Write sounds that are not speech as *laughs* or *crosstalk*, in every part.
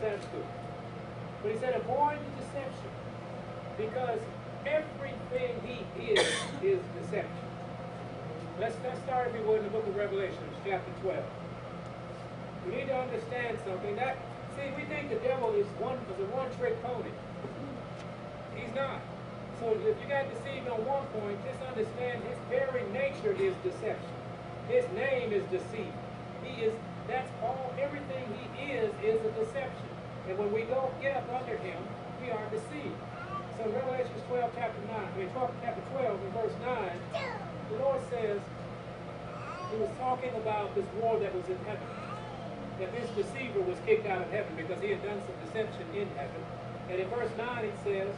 school. But he said avoid the deception because everything he is is deception. Let's, let's start, if you would, in the book of Revelation, chapter 12. We need to understand something. That See, we think the devil is one is a one-trick pony. He's not. So if you got deceived on one point, just understand his very nature is deception. His name is deceit. He is, that's all, everything he is, is a deception. And when we don't get up under him, we are deceived. So Revelation 12, chapter 9, I mean 12, chapter 12, and verse 9, the Lord says, he was talking about this war that was in heaven. That this deceiver was kicked out of heaven because he had done some deception in heaven. And in verse 9 it says,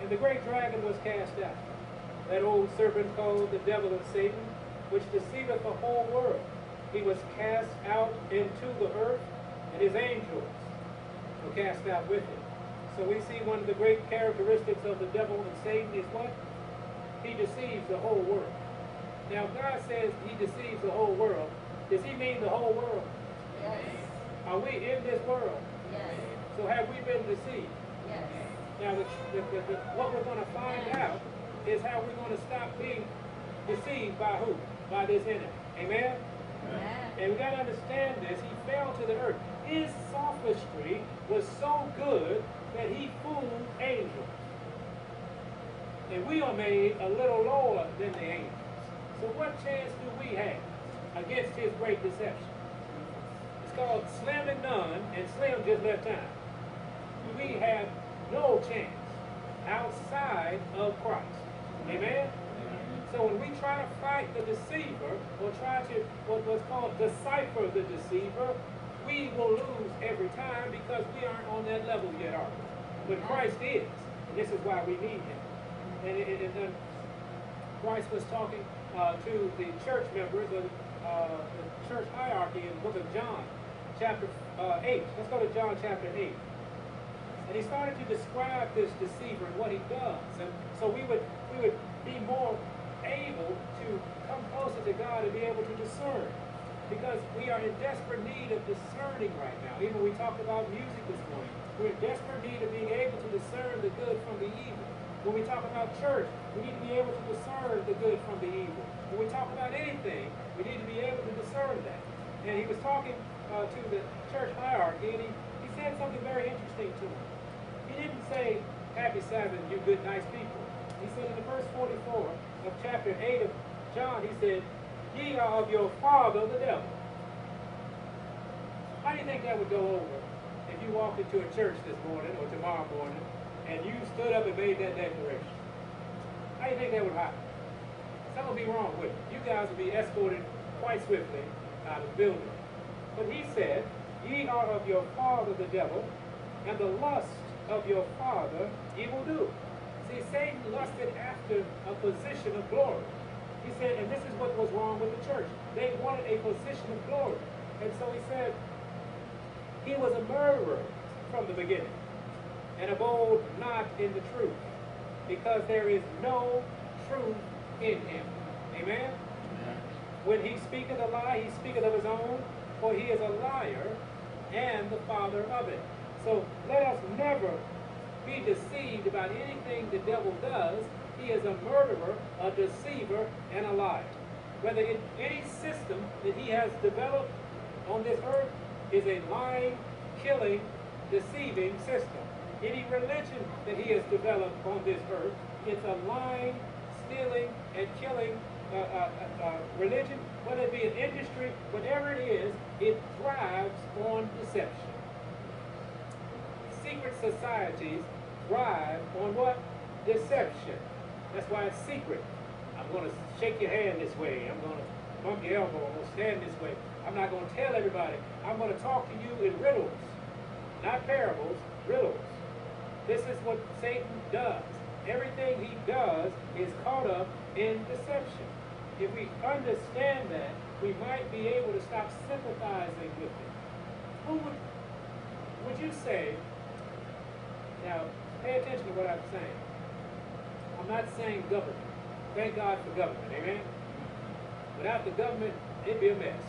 And the great dragon was cast out, that old serpent called the devil and Satan, which deceiveth the whole world. He was cast out into the earth, and his angels were cast out with him. So we see one of the great characteristics of the devil and Satan is what? He deceives the whole world. Now, God says he deceives the whole world. Does he mean the whole world? Yes. Are we in this world? Yes. So have we been deceived? Yes. Now, the, the, the, what we're going to find out is how we're going to stop being deceived by who? By this enemy. Amen? Amen. And we got to understand this. He fell to the earth. His sophistry was so good that he fooled angels. And we are made a little lower than the angels. So what chance do we have against his great deception? It's called slim and none, and slim just left time. We have no chance outside of Christ. Amen? So when we try to fight the deceiver, or try to what, what's called decipher the deceiver, we will lose every time because we aren't on that level yet, are we? But Christ is. And this is why we need him. And, Christ was talking uh, to the church members of uh, the church hierarchy in the book of John, chapter uh, 8. Let's go to John chapter 8. And he started to describe this deceiver and what he does. And so we would we would be more able to come closer to God and be able to discern. Because we are in desperate need of discerning right now. Even we talked about music this morning. We're in desperate need of being able to discern the good from the evil. When we talk about church, we need to be able to discern the good from the evil. When we talk about anything, we need to be able to discern that. And he was talking uh, to the church hierarchy, and he, he said something very interesting to them. He didn't say, Happy Sabbath, you good, nice people. He said in the verse 44 of chapter 8 of John, he said, Ye are of your father, the devil. How do you think that would go over if you walked into a church this morning or tomorrow morning and you stood up and made that declaration? How do you think that would happen? Something would be wrong with it. You guys would be escorted quite swiftly out of the building. But he said, Ye are of your father the devil, and the lust of your father ye will do. See, Satan lusted after a position of glory. He said, and this is what was wrong with the church. They wanted a position of glory. And so he said, he was a murderer from the beginning, and abode not in the truth, because there is no truth in him. Amen? When he speaketh a lie, he speaketh of his own, for he is a liar and the father of it. So let us never be deceived about anything the devil does. He is a murderer, a deceiver, and a liar. Whether in any system that he has developed on this earth is a lying, killing, deceiving system. Any religion that he has developed on this earth, it's a lying, stealing, and killing uh, uh, uh, religion, whether it be an industry, whatever it is, it thrives on deception. Secret societies thrive on what? Deception. That's why it's secret. I'm going to shake your hand this way. I'm going to bump your elbow, I'm gonna stand this way. I'm not gonna tell everybody. I'm gonna talk to you in riddles, not parables, riddles. This is what Satan does. Everything he does is caught up in deception. If we understand that, we might be able to stop sympathizing with it. Who would, would you say, now pay attention to what I'm saying. I'm not saying government. Thank God for government, amen? Without the government, it'd be a mess.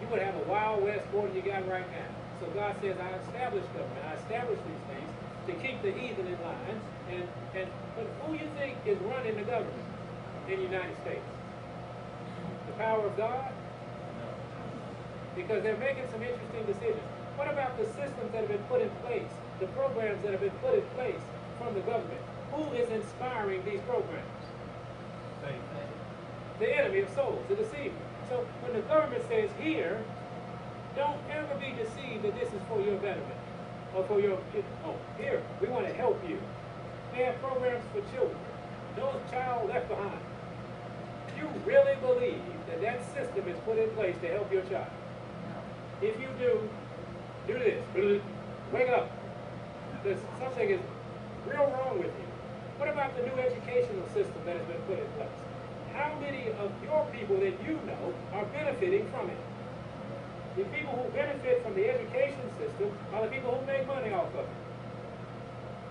You would have a wild west more than you got right now. So God says, I established government. I established these things to keep the heathen in line. And, and but who you think is running the government in the United States? The power of God? Because they're making some interesting decisions. What about the systems that have been put in place, the programs that have been put in place from the government? Who is inspiring these programs? The enemy of souls, the deceiver. So when the government says here, don't ever be deceived that this is for your betterment or for your, oh, here, we want to help you. They have programs for children. No child left behind. You really believe that that system is put in place to help your child? If you do, do this. Wake up. There's something is real wrong with you. What about the new educational system that has been put in place? How many of your people that you know are benefiting from it? The people who benefit from the education system are the people who make money off of it.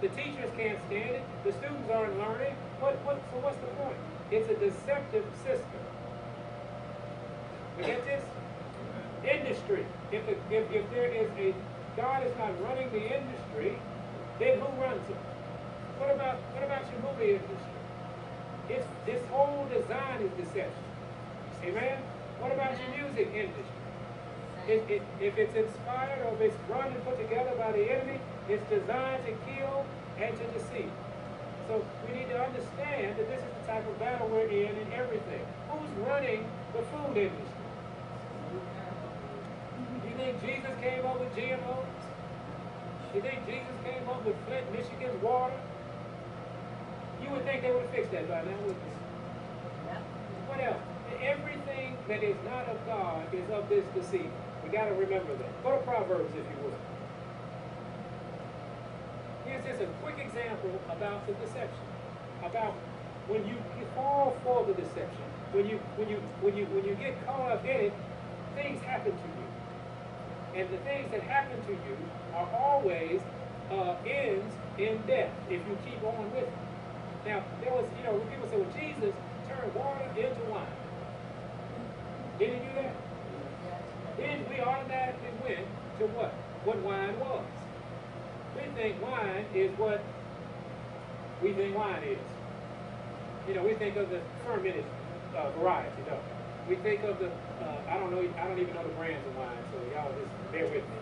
The teachers can't stand it. The students aren't learning. What, what, so what's the point? It's a deceptive system. You get this? Industry. If, if, if there is a, God is not running the industry, then who runs it? What about, what about your movie industry? It's, this whole design is deception. Amen? What about your music industry? It, it, if it's inspired or if it's run and put together by the enemy, it's designed to kill and to deceive. So we need to understand that this is the type of battle we're in in everything. Who's running the food industry? You think Jesus came up with GMOs? You think Jesus came up with Flint, Michigan's water? Would think they would have fixed that by now, wouldn't you? What else? Everything that is not of God is of this deceit. We got to remember that. Go to Proverbs, if you would. Here's just a quick example about the deception. About when you, you fall for the deception, when you when you when you when you get caught up in it, things happen to you. And the things that happen to you are always uh, ends in death if you keep on with it. Now, there was, you know, when people say, well, Jesus turned water into wine. Did he do that? Then we automatically went to what? What wine was. We think wine is what we think wine is. You know, we think of the fermented uh, variety, don't we? Think of the, uh, I don't know, I don't even know the brands of wine, so y'all just bear with me.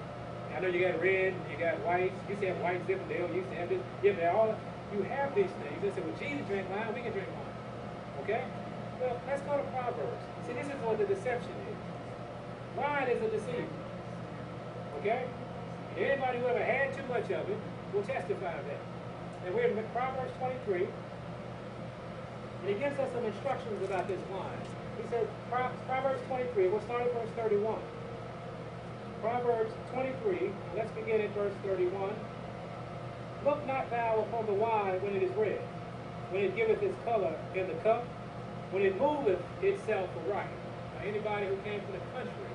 I know you got red, you got white. You used to have white Zinfandel, you used to have this. Yeah, they're all, you have these things. They say, well, Jesus drank wine, we can drink wine. Okay? Well, let's go to Proverbs. See, this is what the deception is. Wine is a deceiver. Okay? Anybody who ever had too much of it will testify that. And we're in Proverbs 23. And he gives us some instructions about this wine. He says, Proverbs 23, we'll start at verse 31. Proverbs 23, let's begin at verse 31. Look not thou upon the wine when it is red, when it giveth its color in the cup, when it moveth itself aright. Now, anybody who came from the country,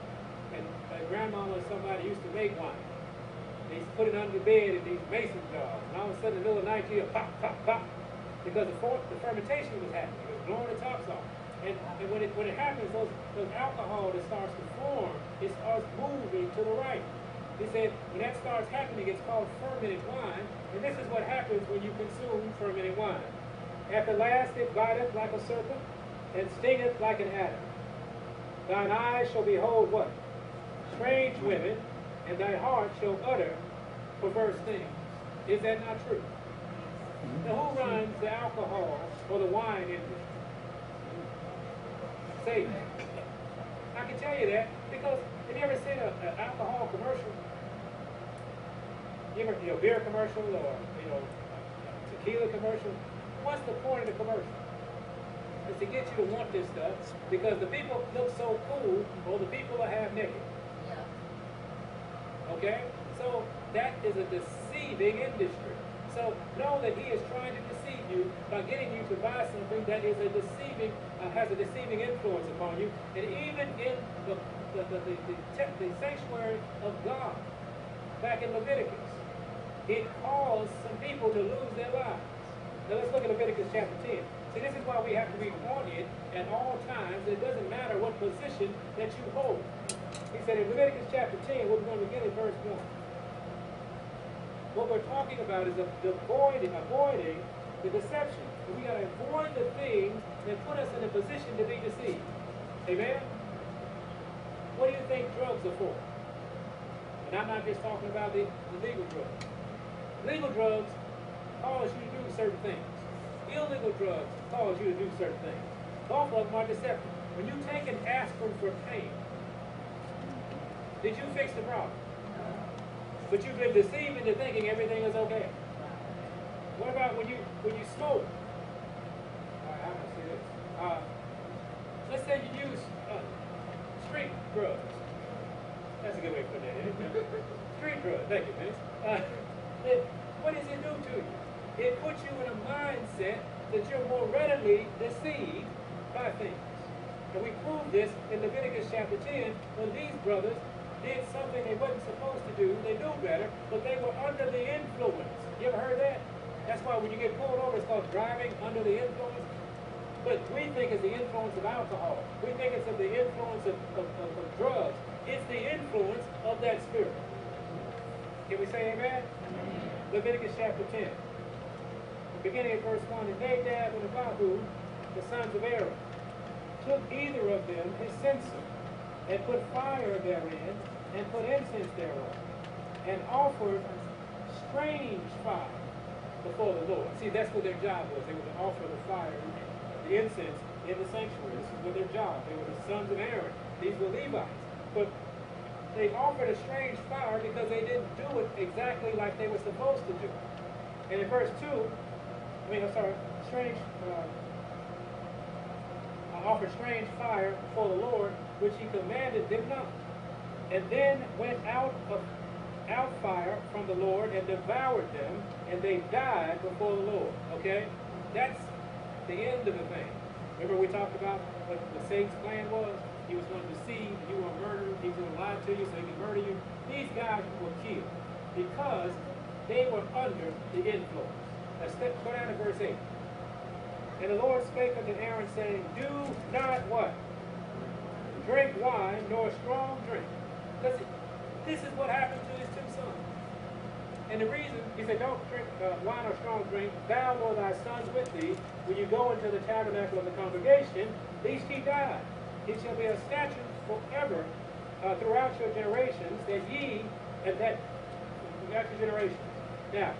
and uh, grandmama or somebody used to make wine, they used to put it under the bed in these mason jars, and all of a sudden, in the middle of the night, you hear pop, pop, pop, because the, the fermentation was happening. It was blowing the tops off. And, and when, it, when it happens, those, those alcohol that starts to form, it starts moving to the right. He said, when that starts happening, it's called fermented wine. And this is what happens when you consume fermented wine. At the last it biteth like a serpent, and stingeth like an adder. Thine eyes shall behold what? Strange women, and thy heart shall utter perverse things. Is that not true? Mm-hmm. Now who runs the alcohol or the wine industry? Satan. I can tell you that because have you ever seen an alcohol commercial? You you know, beer commercial or, you know, tequila commercial? What's the point of the commercial? is to get you to want this stuff because the people look so cool or the people are half naked. Yeah. Okay? So that is a deceiving industry. So know that he is trying to deceive you by getting you to buy something that is a deceiving, uh, has a deceiving influence upon you. And even in the, the, the, the, the, the sanctuary of God, back in Leviticus, it caused some people to lose their lives. Now let's look at Leviticus chapter 10. See, this is why we have to be it at all times. It doesn't matter what position that you hold. He said in Leviticus chapter 10, we're going to begin in verse 1. What we're talking about is avoiding, avoiding the deception. We got to avoid the things that put us in a position to be deceived. Amen? What do you think drugs are for? And I'm not just talking about the, the legal drugs. Legal drugs cause you to do certain things. Illegal drugs cause you to do certain things. Both of them are deceptive. When you take an aspirin for pain, did you fix the problem? But you've been deceived into thinking everything is okay. What about when you when you smoke? All right, I'm gonna see this. Uh, let's say you use uh, street drugs. That's a good way of putting that in. *laughs* street drugs. Thank you, Vince. Uh, what does it do to you? It puts you in a mindset that you're more readily deceived by things. And we prove this in Leviticus chapter 10 when these brothers did something they wasn't supposed to do. They knew better, but they were under the influence. You ever heard that? That's why when you get pulled over, it's called driving under the influence. But we think it's the influence of alcohol. We think it's of the influence of, of, of, of drugs. It's the influence of that spirit. Can we say amen? Leviticus chapter 10 beginning at verse 1, and Nadab and Abihu, the sons of Aaron, took either of them his censer, and put fire therein, and put incense thereon, and offered strange fire before the Lord. See, that's what their job was. They were to offer the fire, the incense, in the sanctuary. This is what their job. They were the sons of Aaron. These were Levites. But they offered a strange fire because they didn't do it exactly like they were supposed to do. And in verse 2, I mean, I'm sorry, strange, uh, offered strange fire before the Lord, which he commanded them not. And then went out of out fire from the Lord and devoured them, and they died before the Lord. Okay? That's the end of the thing. Remember we talked about what, the Satan's plan was? He was going to deceive, you were murdered, he was going to lie to you so he could murder you. These guys were killed because they were under the influence. Let's go down to verse 8. And the Lord spake unto Aaron, saying, Do not what? Drink wine, nor strong drink. Because this is what happened to his two sons. And the reason, he said, don't drink uh, wine or strong drink, thou nor thy sons with thee, when you go into the tabernacle of the congregation, lest ye die. It shall be a statute forever uh, throughout your generations, that ye, and that, throughout your generations. Now,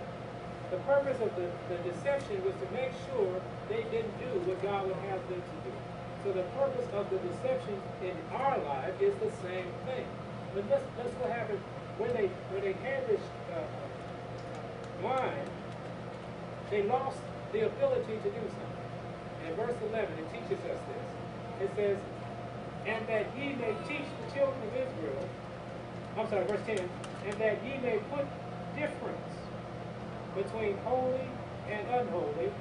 the purpose of the, the deception was to make sure they didn't do what God would have them to do. So the purpose of the deception in our life is the same thing. But let's, let's what happened when they when they had this uh, wine, they lost the ability to do something. And verse 11, it teaches us this. It says, and that ye may teach the children of Israel, I'm sorry, verse 10, and that ye may put difference between holy and unholy,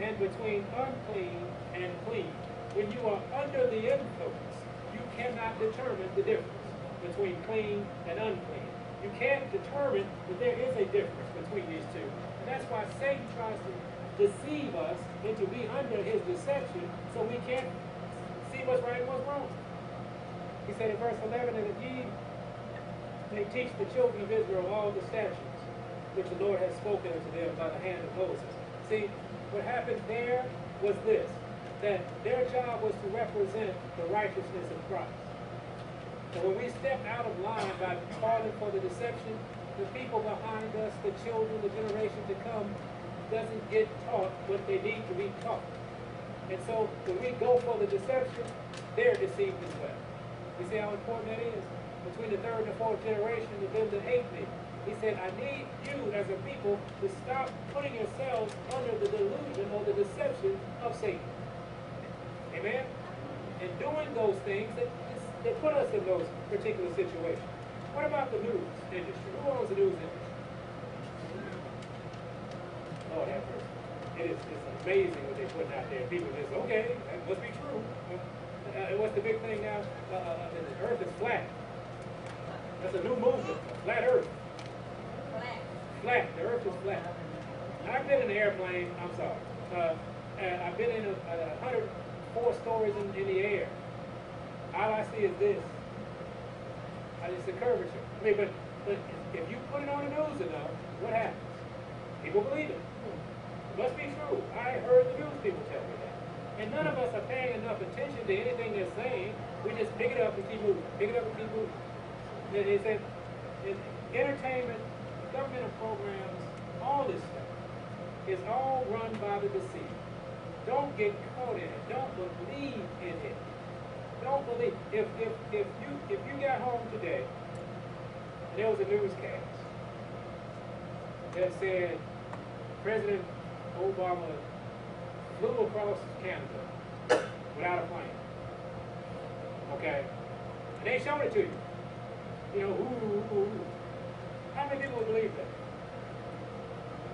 and between unclean and clean. When you are under the influence, you cannot determine the difference between clean and unclean. You can't determine that there is a difference between these two. And that's why Satan tries to deceive us into be under his deception so we can't what's right and what's wrong. He said in verse 11, that ye may teach the children of Israel all the statutes which the Lord has spoken unto them by the hand of Moses. See, what happened there was this, that their job was to represent the righteousness of Christ. So when we step out of line by falling for the deception, the people behind us, the children, the generation to come, doesn't get taught what they need to be taught. And so when we go for the deception, they're deceived as well. You see how important that is? Between the third and the fourth generation them that hate me, he said, I need you as a people to stop putting yourselves under the delusion or the deception of Satan. Amen? And doing those things that, that put us in those particular situations. What about the news industry? Who owns the news industry? Lord have mercy. It's amazing what they're putting out there. People just, okay, that must be true. Uh, what's the big thing now? Uh, uh, uh, the earth is flat. That's a new movement, flat earth. Flat. Flat, the earth is flat. I've been in an airplane, I'm sorry. Uh, I've been in a, a hundred four stories in, in the air. All I see is this. I just a curvature. I mean, but but if you put it on the news enough, what happens? People believe it. Must be true. I heard the news people tell me that. And none of us are paying enough attention to anything they're saying. We just pick it up and keep moving. Pick it up and keep moving. They said entertainment, governmental programs, all this stuff is all run by the deceived. Don't get caught in it. Don't believe in it. Don't believe. If if if you if you got home today and there was a newscast that said President Obama flew across Canada without a plane. Okay? And they showed it to you. You know, ooh. How many people believe that?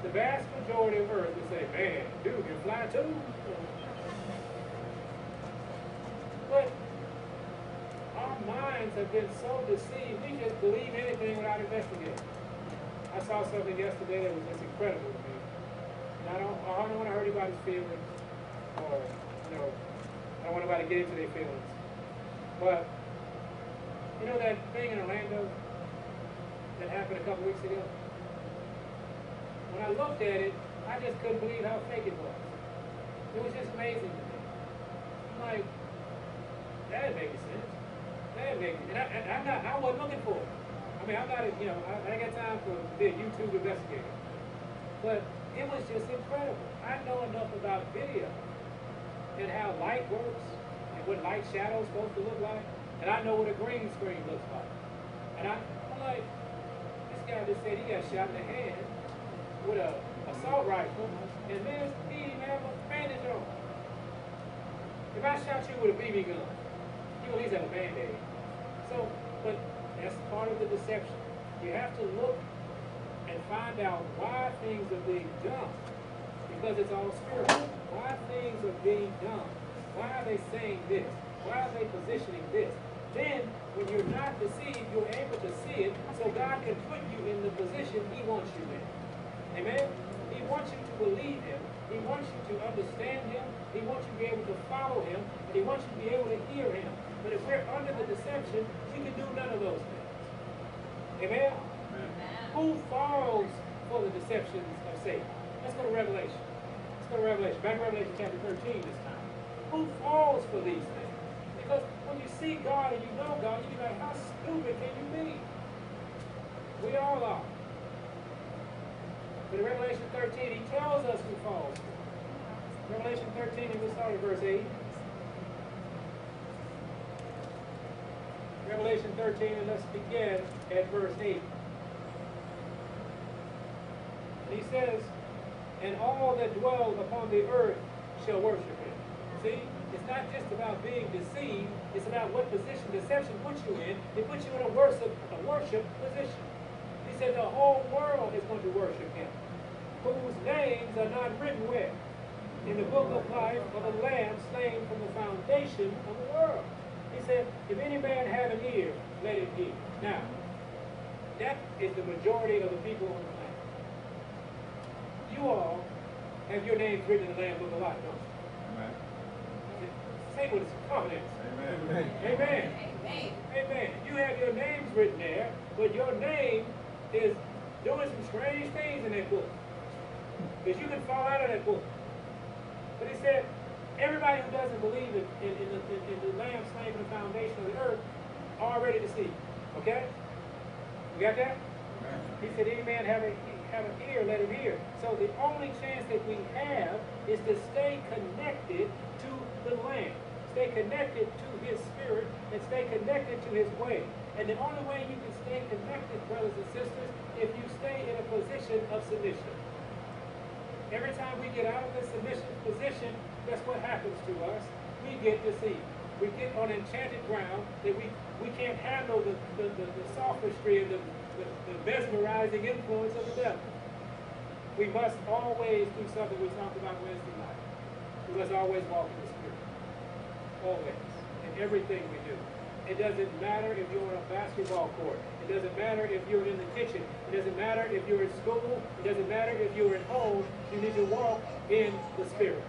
The vast majority of Earth would say, man, dude, you fly too? But our minds have been so deceived, we just believe anything without investigating. I saw something yesterday that was just incredible to me. And I don't, I feelings, or, you know, I don't want anybody to get into their feelings. But, you know that thing in Orlando that happened a couple weeks ago? When I looked at it, I just couldn't believe how fake it was. It was just amazing to me. I'm like, that makes sense. That makes sense. And, I, and I'm not, I wasn't looking for it. I mean, I'm not, you know, I, I got time for to be a YouTube investigator. But it was just incredible. I know enough about video and how light works and what light shadows supposed to look like. And I know what a green screen looks like. And I, I'm like, this guy just said he got shot in the hand with a assault rifle, and man, he didn't have a bandage on. If I shot you with a BB gun, you at least have a band-aid. So, but that's part of the deception. You have to look and find out why things are being done. Because it's all spiritual. Why things are being done. Why are they saying this? Why are they positioning this? Then, when you're not deceived, you're able to see it, so God can put you in the position He wants you in. Amen? He wants you to believe Him. He wants you to understand Him. He wants you to be able to follow Him. And He wants you to be able to hear Him. But if we're under the deception, we can do none of those things. Amen? Amen. Who falls for the deceptions of Satan? Let's go to Revelation. Let's go to Revelation. Back to Revelation chapter 13 this time. Who falls for these things? Because when you see God and you know God, you be like, how stupid can you be? We all are. But in Revelation 13, he tells us who falls. Revelation 13, and we'll start at verse 8. Revelation 13, and let's begin at verse 8. And he says, And all that dwell upon the earth shall worship him. See? It's not just about being deceived, it's about what position deception puts you in. It puts you in a worship, a worship position. He said the whole world is going to worship him, whose names are not written where? In the book of life of the Lamb slain from the foundation of the world. He said, if any man have an ear, let him hear. Now, that is the majority of the people on the planet. You all have your names written in the Lamb book of life, don't you? Amen. Say with confidence. Amen. Amen. Amen. Amen. You have your names written there, but your name is doing some strange things in that book. Because you can fall out of that book. But he said, Everybody who doesn't believe in, in, in, the, in, the Lamb slain from the foundation of the earth already deceived. Okay? You got that? Amen. He said, any man have, a, have an ear, let him hear. So the only chance that we have is to stay connected to the Lamb. Stay connected to his spirit and stay connected to his way. And the only way you can stay connected, brothers and sisters, if you stay in a position of submission. Every time we get out of the submission position, that's what happens to us. we get deceived. We get on enchanted ground that we, we can't handle the, the, the, the sophistry and the, the, the mesmerizing influence of the devil. We must always do something we talked about Wednesday night. We must always walk in the Spirit. Always. In everything we do. It doesn't matter if you're on a basketball court. It doesn't matter if you're in the kitchen. It doesn't matter if you're in school. It doesn't matter if you're at home. You need to walk in the Spirit.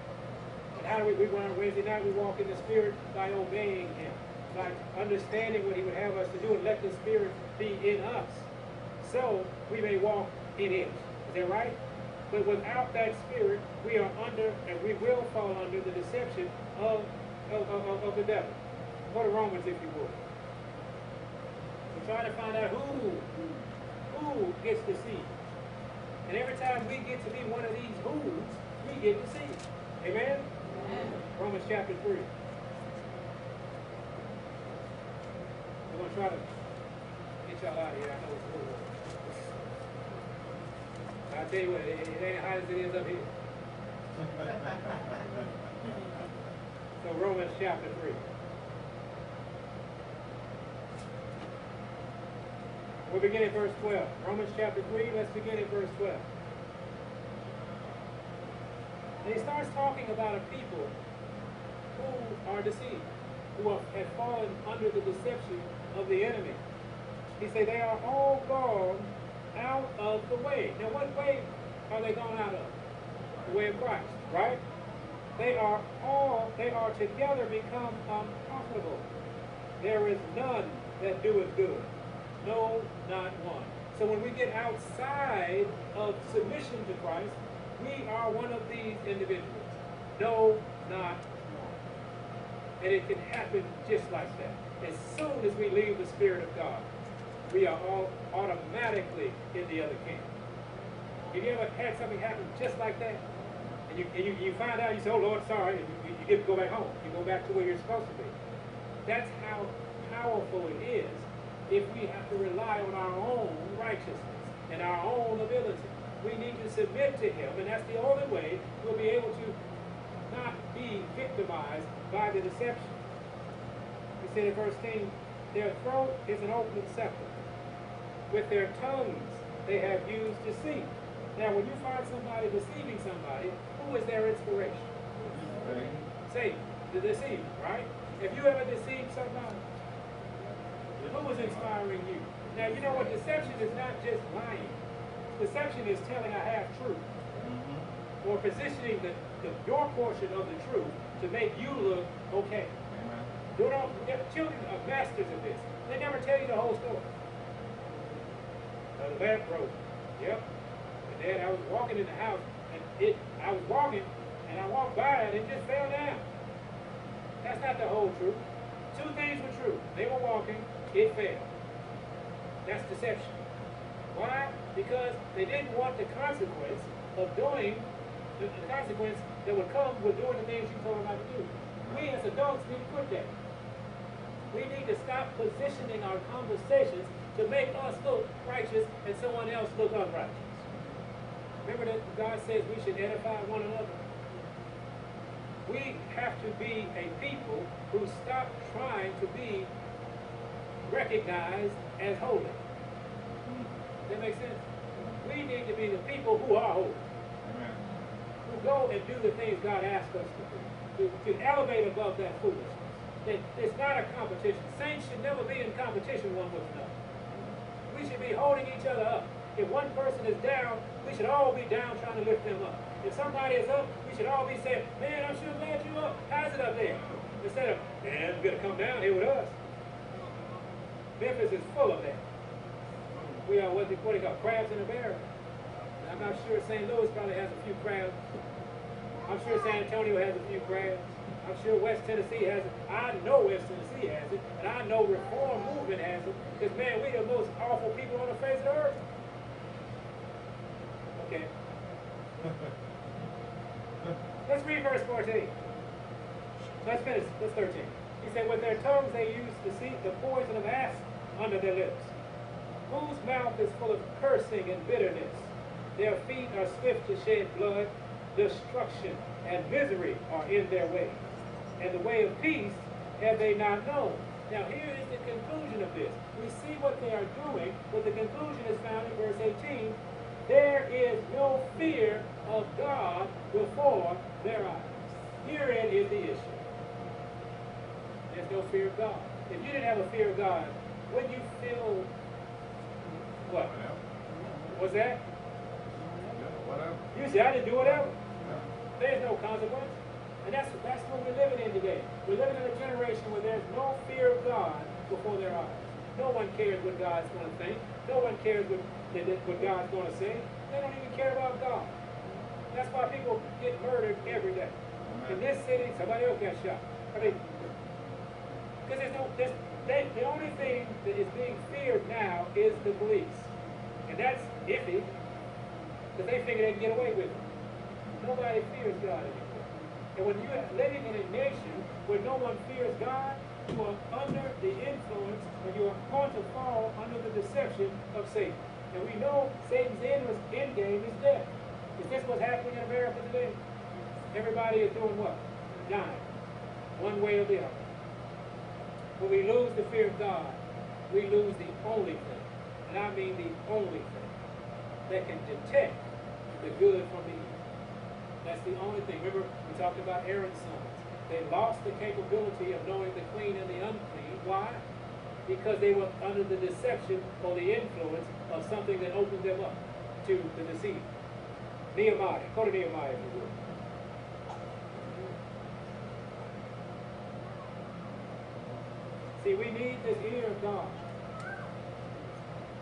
And how do we, we on Wednesday night, we walk in the Spirit by obeying Him, by understanding what He would have us to do and let the Spirit be in us. So we may walk in it. Is that right? But without that Spirit, we are under and we will fall under the deception of, of, of, of the devil. Go to Romans if you would. We're trying to find out who, who gets deceived. And every time we get to be one of these who's, we get deceived. Amen? Amen. Romans chapter 3. We're going to try to get y'all out of here. I know it's. I tell you what, it, it ain't hot as it is up here. so Romans chapter 3. We'll begin at verse 12. Romans chapter 3, let's begin at verse 12. And he starts talking about a people who are deceived, who have, have fallen under the deception of the enemy. He said they are all gone out of the way. Now what way are they gone out of? The way of Christ, right? They are all, they are together become unprofitable. There is none that doeth good no, not one. So when we get outside of submission to Christ, we are one of these individuals. No, not one. And it can happen just like that. As soon as we leave the Spirit of God, we are all automatically in the other camp. Have you ever had something happen just like that? And you, and you, you find out, you say, oh Lord, sorry, and you, you get to go back home. You go back to where you're supposed to be. That's how powerful it is if we have to rely on our own righteousness and our own ability. We need to submit to him, and that's the only way we'll be able to not be victimized by the deception. He said in verse 10, their throat is an open sepulchre. With their tongues they have used deceit. Now, when you find somebody deceiving somebody, who is their inspiration? Satan, the deceiver, right? If you ever deceived somebody? Who is inspiring you? Now, you know what? Deception is not just lying. Deception is telling a half-truth. Mm-hmm. Or positioning the, the, your portion of the truth to make you look okay. Amen. Do not, children are masters of this. They never tell you the whole story. The lamp broke. Yep. And then I was walking in the house, and it, I was walking, and I walked by, and it just fell down. That's not the whole truth. Two things were true. They were walking, it fell. That's deception. Why? Because they didn't want the consequence of doing the, the consequence that would come with doing the things you told them not to do. We as adults need to quit that. We need to stop positioning our conversations to make us look righteous and someone else look unrighteous. Remember that God says we should edify one another? We have to be a people who stop trying to be recognized as holy. That makes sense? We need to be the people who are holy. Who go and do the things God asks us to do. To, to elevate above that foolishness. That it's not a competition. Saints should never be in competition one with another. We should be holding each other up. If one person is down, we should all be down trying to lift them up. If somebody is up, we should all be saying, man, I'm sure glad you're up. How's it up there? Instead of, man, you better come down here with us. Memphis is full of that. We are what they, what they call crabs in a barrel. I'm not sure St. Louis probably has a few crabs. I'm sure San Antonio has a few crabs. I'm sure West Tennessee has it. I know West Tennessee has it. And I know Reform Movement has it. Because, man, we the most awful people on the face of the earth. Okay. *laughs* Let's read verse 14. Let's finish. Let's 13. He said, with their tongues they use deceit, the poison of asp under their lips, whose mouth is full of cursing and bitterness. Their feet are swift to shed blood. Destruction and misery are in their way. And the way of peace have they not known. Now here is the conclusion of this. We see what they are doing, but the conclusion is found in verse 18. There is no fear of God before their eyes. Herein is the issue. There's no fear of God. If you didn't have a fear of God, would you feel what? What's that? Whatever. You say, I didn't do whatever. There's no consequence. And that's, that's what we're living in today. We're living in a generation where there's no fear of God before their eyes. No one cares what God's going to think. No one cares what, what God's going to say. They don't even care about God. That's why people get murdered every day. In this city, somebody else got shot. I mean, because no, the only thing that is being feared now is the police. And that's iffy, because they figure they can get away with it. Nobody fears God anymore. And when you're living in a nation where no one fears God, you are under the influence, and you are going to fall under the deception of Satan. And we know Satan's end, was, game is death. Is this what's happening in America today? Everybody is doing what? Dying. One way or the other. When we lose the fear of God, we lose the only thing, and I mean the only thing, that can detect the good from the evil. That's the only thing. Remember, we talked about Aaron's sons. They lost the capability of knowing the clean and the unclean. Why? Because they were under the deception or the influence of something that opened them up to the deceit. Nehemiah. Go to Nehemiah if you would. See, we need this ear of God.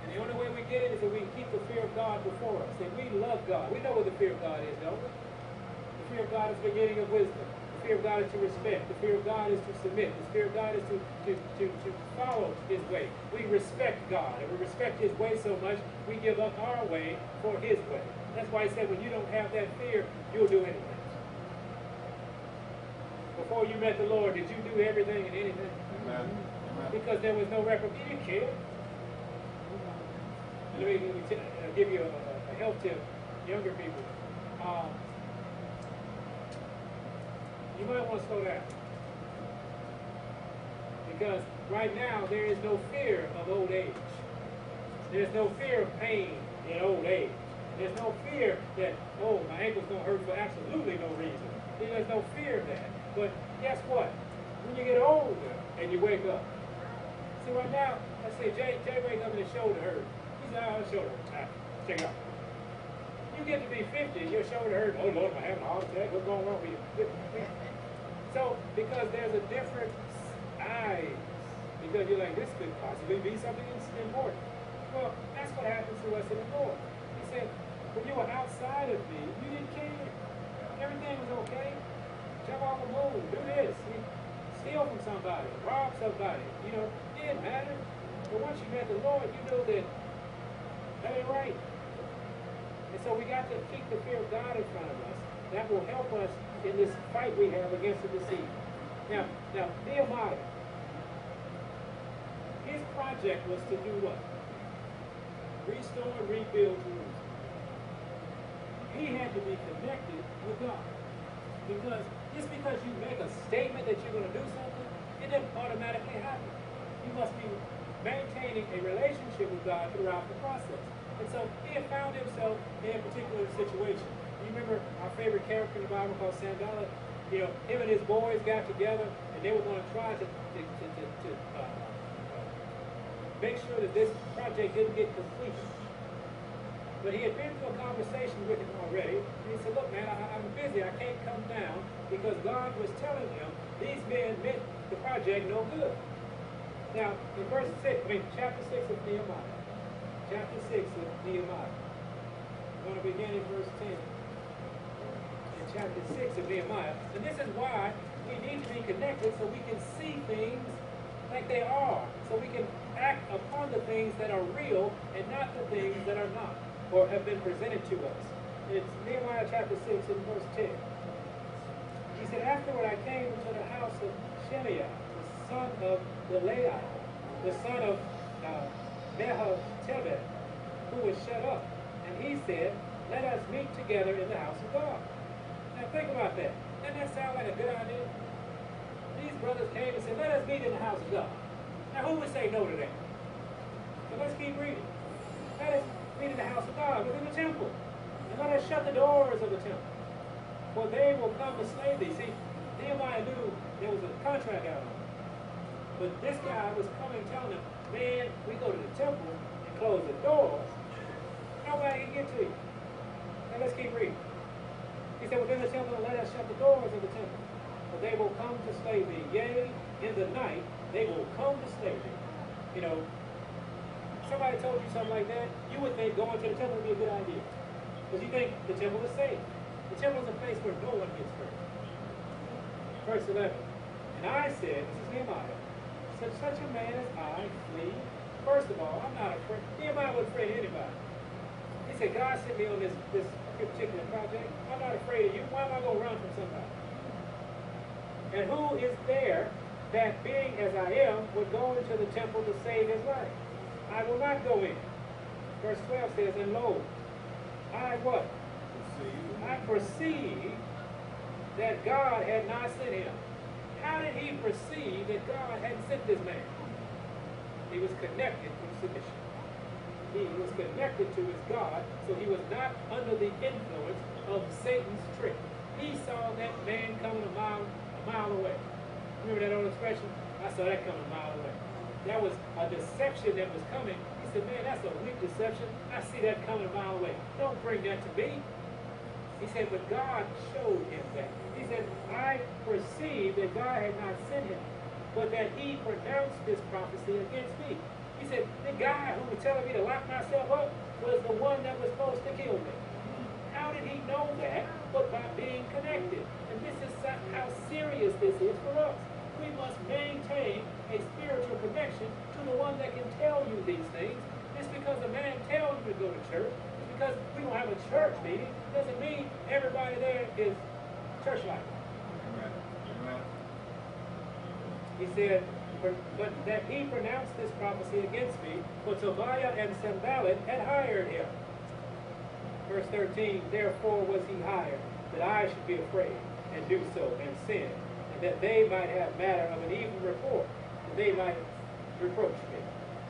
And the only way we get it is if we keep the fear of God before us. If we love God, we know what the fear of God is, don't we? The fear of God is the beginning of wisdom. The fear of God is to respect. The fear of God is to submit. The fear of God is to, to, to, to follow his way. We respect God, and we respect his way so much, we give up our way for his way. That's why he said when you don't have that fear, you'll do anything. Before you met the Lord, did you do everything and anything? Amen. Because there was no reprobate. You didn't care. Let me, let me t- uh, give you a, a, a health tip, younger people. Um, you might want to slow down. Because right now there is no fear of old age. There's no fear of pain in old age. There's no fear that, oh, my ankle's going to hurt for absolutely no reason. There's no fear of that. But guess what? When you get older and you wake up, see right now, let's say Jay, Jay wake up and his shoulder hurt. He's out, oh, his shoulder hurts. Ah, check it out. You get to be 50, and your shoulder hurts. Oh Lord, am I having a heart attack? What's going on with you? So, because there's a different eyes, because you're like, this could possibly be something important. Well, that's what happens to us in the Lord. He said, when you were outside of me, you didn't care. Everything was okay. Jump off a moon, do this, steal from somebody, rob somebody. You know, it didn't matter. But once you met the Lord, you know that that ain't right. And so we got to keep the fear of God in front of us. That will help us in this fight we have against the deceit. Now, now Nehemiah, his project was to do what? Restore and rebuild Jerusalem. He had to be connected with God. Because just because you make a statement that you're going to do something, it doesn't automatically happen. You must be maintaining a relationship with God throughout the process. And so he had found himself in a particular situation. You remember our favorite character in the Bible called Sanballat? You know, him and his boys got together and they were going to try to, to, to, to, to uh, uh, make sure that this project didn't get completed. But he had been through a conversation with him already. And he said, look, man, I, I'm busy. I can't come down because God was telling him these men meant the project no good. Now, in verse 6, I mean, chapter 6 of Nehemiah, chapter 6 of Nehemiah, I'm going to begin in verse 10 in chapter 6 of Nehemiah. And this is why we need to be connected so we can see things like they are. So we can act upon the things that are real and not the things that are not or have been presented to us. It's Nehemiah chapter 6 and verse 10. He said, Afterward I came to the house of Shemaiah, the son of Delaiah, the son of uh, who was shut up. And he said, Let us meet together in the house of God. Now think about that. Doesn't that sound like a good idea? these brothers came and said, let us meet in the house of God. Now who would say no to that? So let's keep reading. Let us meet in the house of God, within the temple. And let us shut the doors of the temple. For they will come to slay thee. See, Nehemiah knew there was a contract out on. But this guy was coming telling them, man, we go to the temple and close the doors. Nobody can get to you. Now let's keep reading. He said, within the temple, let us shut the doors of the temple. For they will come to slay thee. Yea, in the night, they will come to slay thee. You know, somebody told you something like that, you would think going to the temple would be a good idea. Because you think the temple is safe. The temple is a place where no one gets hurt. Verse 11. And I said, this is Nehemiah, said, such a man as I flee. First of all, I'm not afraid. Nehemiah wasn't afraid anybody. He said, God sent me on this, this particular project. I'm not afraid of you. Why am I going to run from somebody? And who is there that being as I am would go into the temple to save his life? I will not go in. Verse 12 says, And lo, I what? I perceive that God had not sent him. How did he perceive that God hadn't sent this man? He was connected with submission. He was connected to his God, so he was not under the influence of Satan's trick. He saw that man coming a mile, a mile away. Remember that old expression? I saw that coming a mile away. That was a deception that was coming. He said, man, that's a weak deception. I see that coming a mile away. Don't bring that to me. He said, but God showed him that. He said, I perceived that God had not sent him, but that he pronounced this prophecy against me. He said, the guy who was telling me to lock myself up was the one that was supposed to kill me. How did he know that? But by being connected. And this is how serious this is for us. We must maintain a spiritual connection to the one that can tell you these things. Just because a man tells you to go to church, just because we don't have a church meeting, doesn't mean everybody there is church-like. He said, but that he pronounced this prophecy against me, for Tobiah and Sanballat had hired him. Verse 13, therefore was he hired, that I should be afraid, and do so, and sin, and that they might have matter of an evil report, and they might reproach me.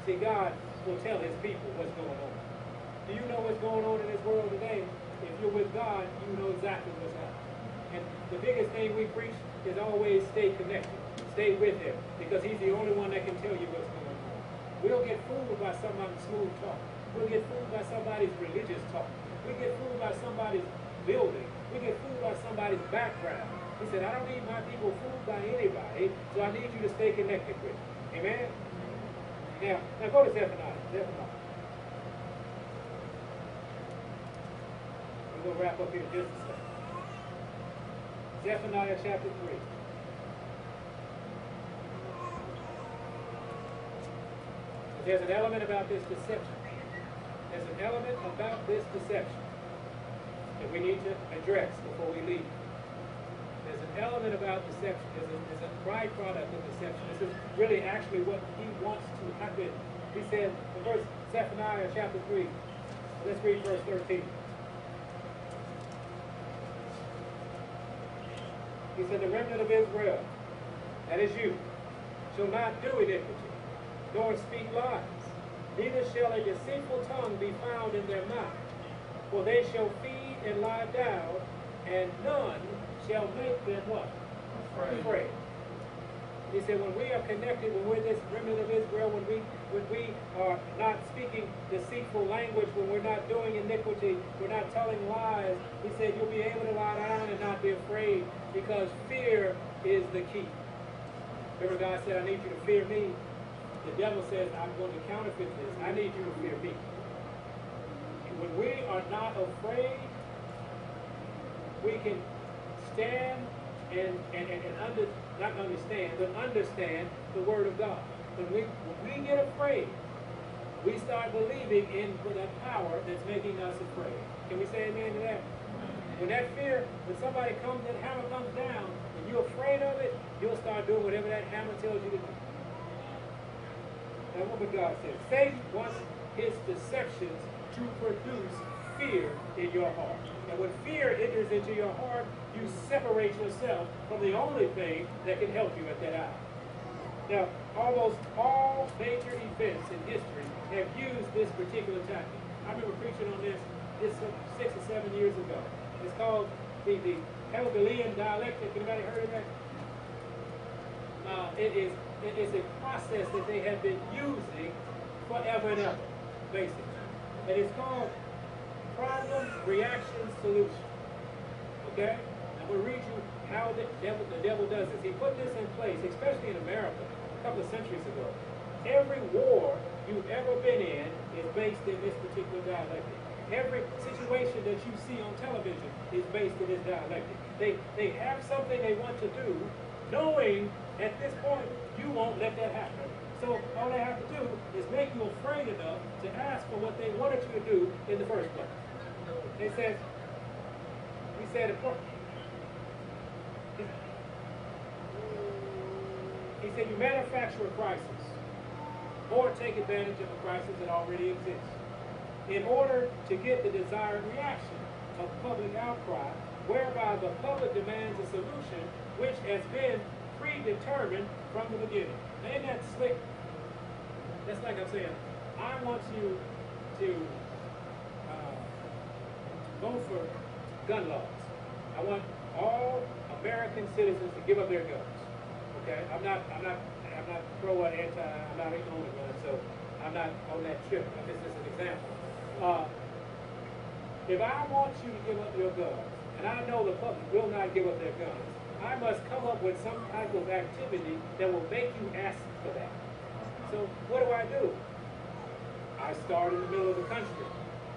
See, God will tell his people what's going on. Do you know what's going on in this world today? If you're with God, you know exactly what's happening. And the biggest thing we preach is always stay connected. Stay with him because he's the only one that can tell you what's going on. We'll get fooled by somebody's smooth talk. We'll get fooled by somebody's religious talk. We get fooled by somebody's building. We get fooled by somebody's background. He said, I don't need my people fooled by anybody, so I need you to stay connected with me. Amen? Now, now go to Zephaniah. Zephaniah. We're going to wrap up here just a second. Zephaniah chapter 3. There's an element about this deception. There's an element about this deception that we need to address before we leave. There's an element about deception. There's a, byproduct of deception. This is really actually what he wants to happen. He said in verse Zephaniah chapter 3, let's read verse 13. He said, the remnant of Israel, that is you, shall not do iniquity, nor speak lies. Neither shall a deceitful tongue be found in their mouth. For they shall feed and lie down, and none shall make them what? Afraid. Afraid. He said, when we are connected, when we're this remnant of Israel, when we when we are not speaking deceitful language, when we're not doing iniquity, we're not telling lies, he said, you'll be able to lie down and not be afraid, because fear is the key. Remember God said, I need you to fear me. The devil says, I'm going to counterfeit this. I need you to fear me. When we are not afraid, we can stand and, and, and, and under, not understand, but understand the word of God. When we, when we get afraid, we start believing in that power that's making us afraid. Can we say amen to that? When that fear, when somebody comes, that hammer comes down, and you're afraid of it, you'll start doing whatever that hammer tells you to do. Now what would God say? Satan wants his deceptions to produce fear in your heart. And when fear enters into your heart, you separate yourself from the only thing that can help you at that hour. Now, almost all major events in history have used this particular tactic. I remember preaching on this, this six or seven years ago. It's called the, the dialectic. Anybody heard of that? Uh, it is it is a process that they have been using forever and ever, basically. And it's called problem, reaction, solution. Okay? I'm going to read you how the devil, the devil does this. He put this in place, especially in America, a couple of centuries ago. Every war you've ever been in is based in this particular dialectic. Every situation that you see on television is based in this dialectic. They, they have something they want to do, knowing at this point you won't let that happen. So all they have to do is make you afraid enough to ask for what they wanted you to do in the first place. They said, we said, he said, you manufacture a crisis or take advantage of a crisis that already exists in order to get the desired reaction of public outcry, whereby the public demands a solution which has been predetermined from the beginning. Ain't that slick? That's like I'm saying, I want you to uh, vote for gun laws. I want all American citizens to give up their guns. Okay? I'm not I'm not I'm not pro or anti I'm not even on a gun, so I'm not on that trip. This is an example. Uh, if I want you to give up your guns, and I know the public will not give up their guns, I must come up with some type of activity that will make you ask for that. So what do I do? I start in the middle of the country,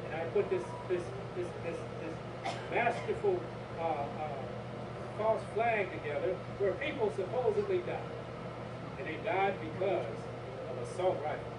and I put this this this this, this masterful uh, uh, false flag together where people supposedly died, and they died because of assault rifles.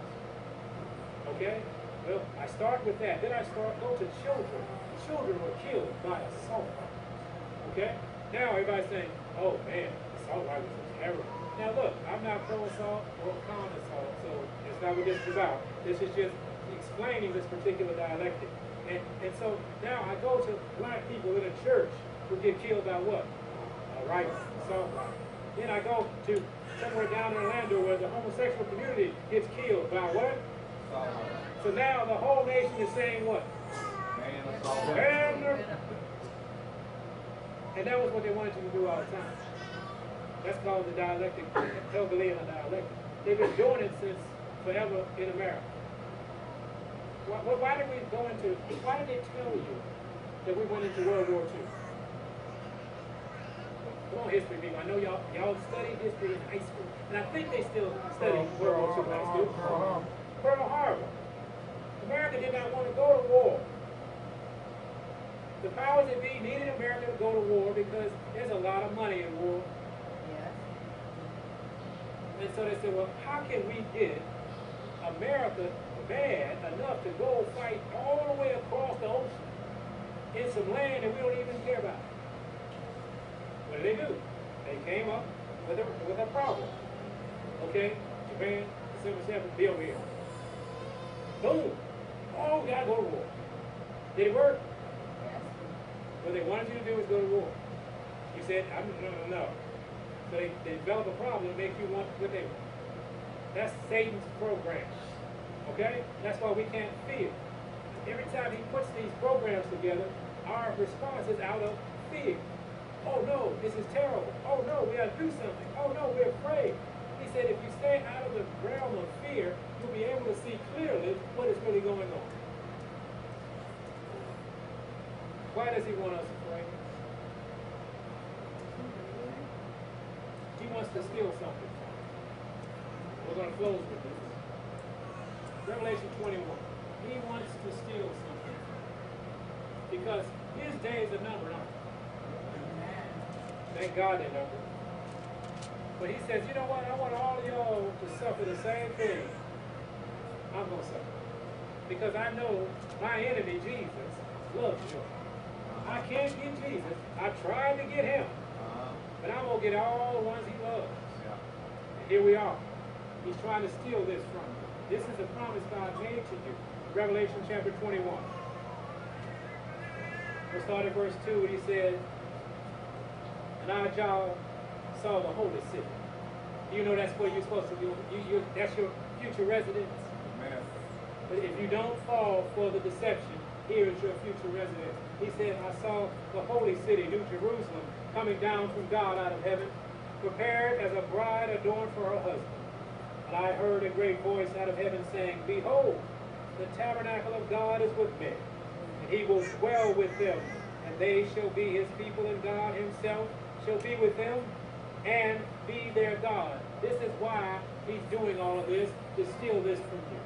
Okay? Well, I start with that. Then I start go to children. Children were killed by assault rifles. Okay? Now everybody's saying, oh man, assault rifles are terrible. Now look, I'm not pro salt or con-salt, so it's not what this is about. This is just explaining this particular dialectic. And, and so now I go to black people in a church who get killed by what? A rifle, assault rifle. Then I go to somewhere down in Orlando where the homosexual community gets killed by what? So now the whole nation is saying what? Man, and that was what they wanted you to do all the time. That's called the dialectic, Hegelian dialectic. They've been doing it since forever in America. Why, why, did we go into, why did they tell you that we went into World War II? Come on, history people. I know y'all y'all studied history in high school. And I think they still study World War II in high school. Pearl Harbor. America did not want to go to war the powers that be needed America to go to war because there's a lot of money in war. Yes. And so they said, well, how can we get America bad enough to go fight all the way across the ocean in some land that we don't even care about? What did they do? They came up with a, with a problem. Okay, Japan, December 7th, be over here. Boom. Oh, we gotta go to war. Did it work? What they wanted you to do was go to war. You said, I'm, no, no, no. So they, they develop a problem to make you want what they want. That's Satan's program. Okay? That's why we can't fear. Every time he puts these programs together, our response is out of fear. Oh no, this is terrible. Oh no, we gotta do something. Oh no, we're afraid. He said if you stay out of the realm of fear, you'll be able to see clearly what is really going on. Why does he want us afraid? He wants to steal something We're going to close with this. Revelation 21. He wants to steal something. Because his days are numbered, aren't they? Thank God they're numbered. But he says, you know what? I want all of y'all to suffer the same thing I'm going to suffer. Because I know my enemy, Jesus, loves you. I can't get Jesus. I tried to get him. Uh-huh. But I'm going to get all the ones he loves. And here we are. He's trying to steal this from you. This is a promise God made to you. Revelation chapter 21. We'll start at verse 2 and he said, And I, John, saw the holy city. Do you know that's where you're supposed to be. You, you, that's your future residence. Amen. But if you don't fall for the deception, here is your future residence. He said, I saw the holy city, New Jerusalem, coming down from God out of heaven, prepared as a bride adorned for her husband. And I heard a great voice out of heaven saying, Behold, the tabernacle of God is with men, and he will dwell with them, and they shall be his people, and God himself shall be with them, and be their God. This is why he's doing all of this, to steal this from you.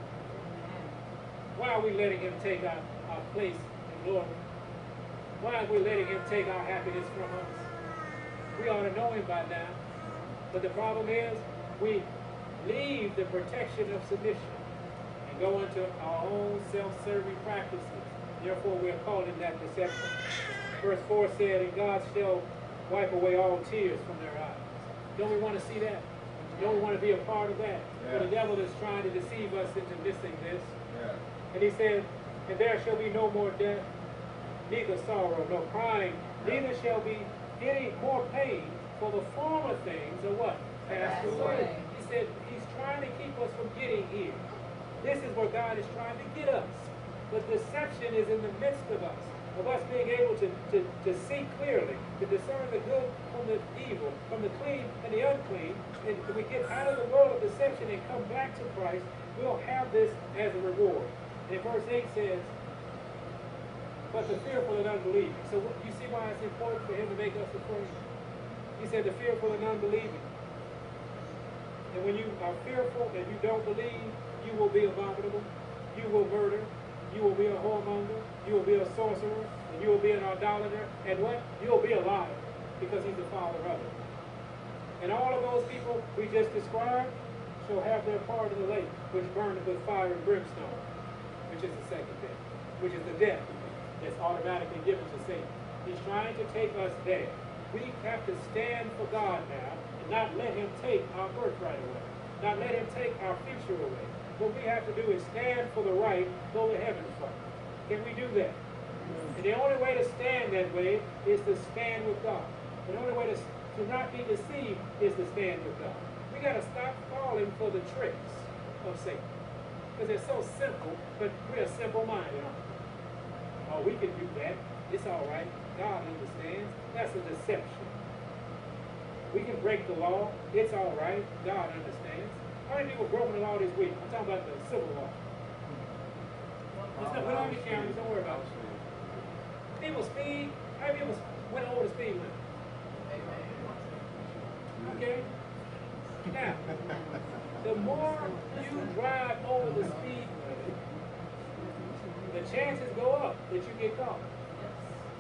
Why are we letting him take our, our place in glory? Why are we letting him take our happiness from us? We ought to know him by now. But the problem is, we leave the protection of submission and go into our own self-serving practices. Therefore, we are called in that deception. Verse 4 said, And God shall wipe away all tears from their eyes. Don't we want to see that? Don't we want to be a part of that? But the devil is trying to deceive us into missing this. Yeah. And he said, And there shall be no more death, neither sorrow, nor crying, neither shall be any more pain, for the former things are what? Passed away. He said, He's trying to keep us from getting here. This is where God is trying to get us. But deception is in the midst of us, of us being able to, to, to see clearly, to discern the good from the evil, from the clean and the unclean. And if we get out of the world of deception and come back to Christ, we'll have this as a reward. And verse 8 says, but the fearful and unbelieving. So you see why it's important for him to make us afraid. He said the fearful and unbelieving. And when you are fearful and you don't believe, you will be abominable, you will murder, you will be a whoremonger, you will be a sorcerer, and you will be an idolater, and what? You'll be a liar, because he's the father of it. And all of those people we just described shall have their part in the lake, which burneth with fire and brimstone, which is the second death, which is the death that's automatically given to Satan. He's trying to take us there. We have to stand for God now and not let him take our birthright away, not let him take our future away. What we have to do is stand for the right, go to heaven for. Can we do that? And the only way to stand that way is to stand with God. The only way to, to not be deceived is to stand with God. We got to stop falling for the tricks of Satan. Because they're so simple, but we're simple-minded? Oh, we can do that. It's all right. God understands. That's a deception. We can break the law. It's all right. God understands. How many people broken the law this week? I'm talking about the civil law. Let's not, we don't have any cameras. Don't worry about it. People speed. How many people went over the speed limit? Okay? Now, the more you drive over the speed the chances go up that you get caught.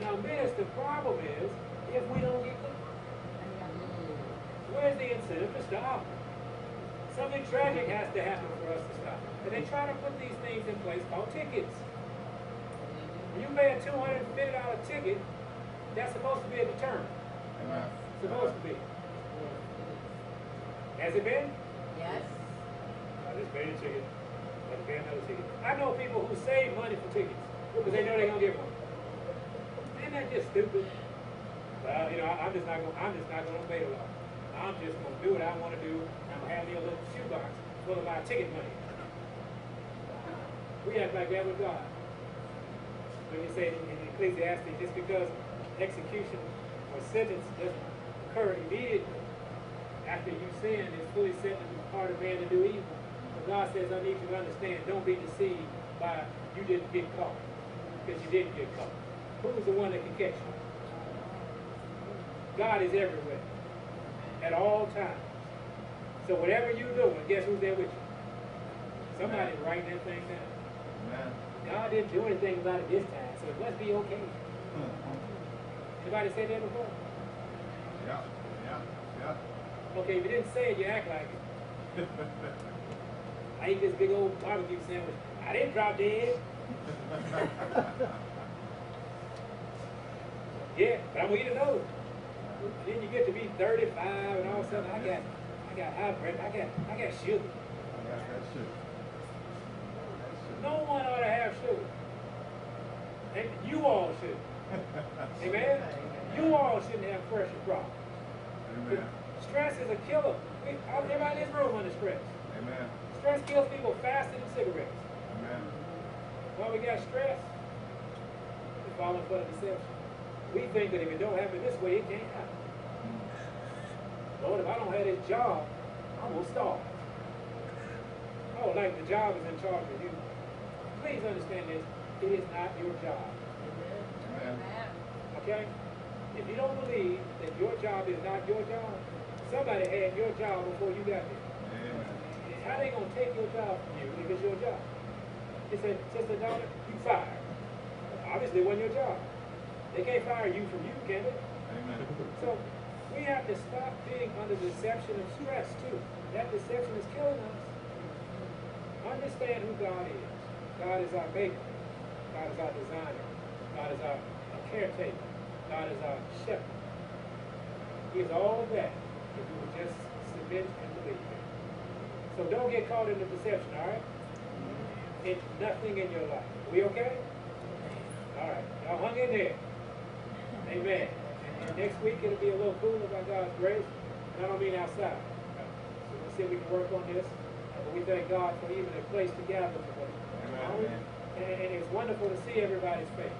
Now, miss, the problem is if we don't get caught. Where's the incentive to stop? Something tragic has to happen for us to stop. And they try to put these things in place called tickets. When you pay a $250 ticket, that's supposed to be a deterrent. Amen. Supposed to be. Has it been? Yes. I just paid a ticket. Another ticket. I know people who save money for tickets because they know they're gonna get one. Isn't that just stupid? Well, you know, I- I'm just not gonna. I'm just not gonna obey the law. I'm just gonna do what I want to do. I'm gonna have me a little shoebox full of my ticket money. We act like that with God. When you say in in Ecclesiastes, just because execution or sentence doesn't occur immediately after you sin, it's fully set in the heart of man to do evil. But God says, I need you to understand, don't be deceived by you didn't get caught. Because you didn't get caught. Who's the one that can catch you? God is everywhere. At all times. So whatever you're doing, guess who's there with you? Somebody's writing that thing down. Amen. God didn't do anything about it this time, so it must be okay. Hmm. Anybody said that before? Yeah, yeah, yeah. Okay, if you didn't say it, you act like it. *laughs* I ate this big old barbecue sandwich. I didn't drop dead. Yeah, but I'm gonna eat another. one. Then you get to be 35 and all of a sudden I got I got high blood, I got I got sugar. True. That's true. No one ought to have sugar. And you all should. Amen? You all shouldn't have pressure problems. Amen. Stress is a killer. Everybody in this room under stress. Amen. Stress kills people faster than cigarettes. Amen. Why we got stress? We're falling for the deception. We think that if it don't happen this way, it can't happen. Mm. Lord, if I don't have this job, I'm going to starve. Oh, like the job is in charge of you. Please understand this. It is not your job. Amen. Okay? If you don't believe that your job is not your job, somebody had your job before you got here. How they gonna take your job from you if it's your job? He said, Sister Donna, you fired. Obviously, it wasn't your job. They can't fire you from you, can they? Amen. So we have to stop being under deception and stress too. That deception is killing us. Understand who God is. God is our maker. God is our designer. God is our, caretaker. God is our shepherd. He is all of that if we would just submit and believe. So don't get caught in the deception, all right? It's nothing in your life. We okay? All right. Y'all hung in there. Amen. And next week it'll be a little cooler by God's grace. And I don't mean outside. So we'll see if we can work on this. But we thank God for even a place to gather today. Amen. And, and it's wonderful to see everybody's face.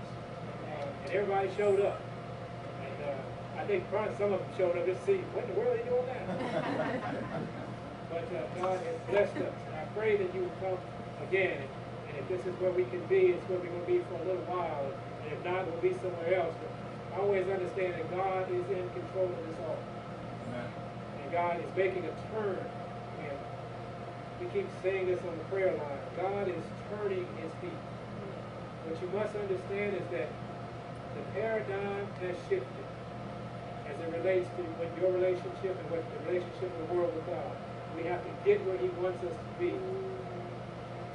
And everybody showed up. And uh, I think probably some of them showed up just to see, what in the world are you doing now? *laughs* but uh, God has blessed us. And I pray that you will come again. And, if this is where we can be, it's where we're going to be for a little while. And if not, we'll be somewhere else. But always understand that God is in control of this all. Amen. And God is making a turn. And we keep saying this on the prayer line. God is turning his feet. What you must understand is that the paradigm has shifted as it relates to your relationship and what the relationship of the world with God. We have to get where he wants us to be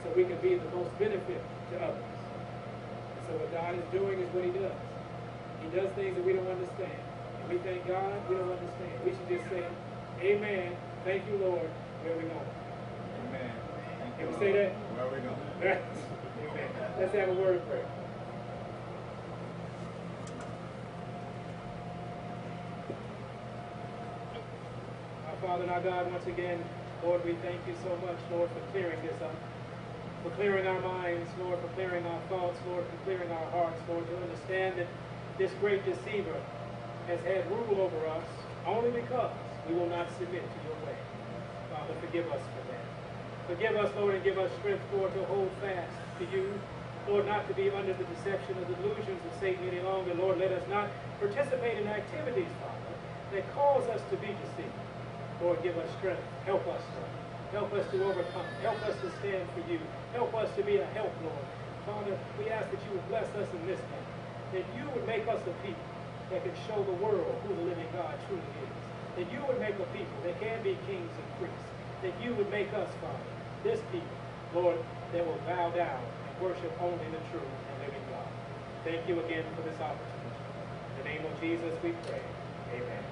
so we can be the most benefit to others. And so what God is doing is what he does. He does things that we don't understand. And we thank God, we don't understand. We should just say, Amen. Thank you, Lord. Where are we going? Amen. Thank Can you, we say that? Where are we going? Amen. *laughs* Let's have a word of prayer. Father and our God, once again, Lord, we thank you so much, Lord, for clearing this up. For clearing our minds, Lord, for clearing our thoughts, Lord, for clearing our hearts, Lord, to understand that this great deceiver has had rule over us only because we will not submit to your way. Father, forgive us for that. Forgive us, Lord, and give us strength, Lord, to hold fast to you. Lord, not to be under the deception of delusions of Satan any longer. Lord, let us not participate in activities, Father, that cause us to be deceived. Lord, give us strength. Help us. Help us to overcome. Help us to stand for you. Help us to be a help, Lord. Father, we ask that you would bless us in this day. That you would make us a people that can show the world who the living God truly is. That you would make a people that can be kings and priests. That you would make us, Father, this people, Lord, that will bow down and worship only the true and living God. Thank you again for this opportunity. In the name of Jesus we pray. Amen.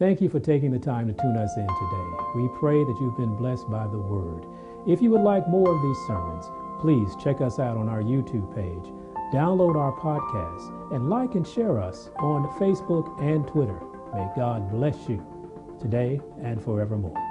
Thank you for taking the time to tune us in today. We pray that you've been blessed by the word. If you would like more of these sermons, please check us out on our YouTube page, download our podcast, and like and share us on Facebook and Twitter. May God bless you today and forevermore.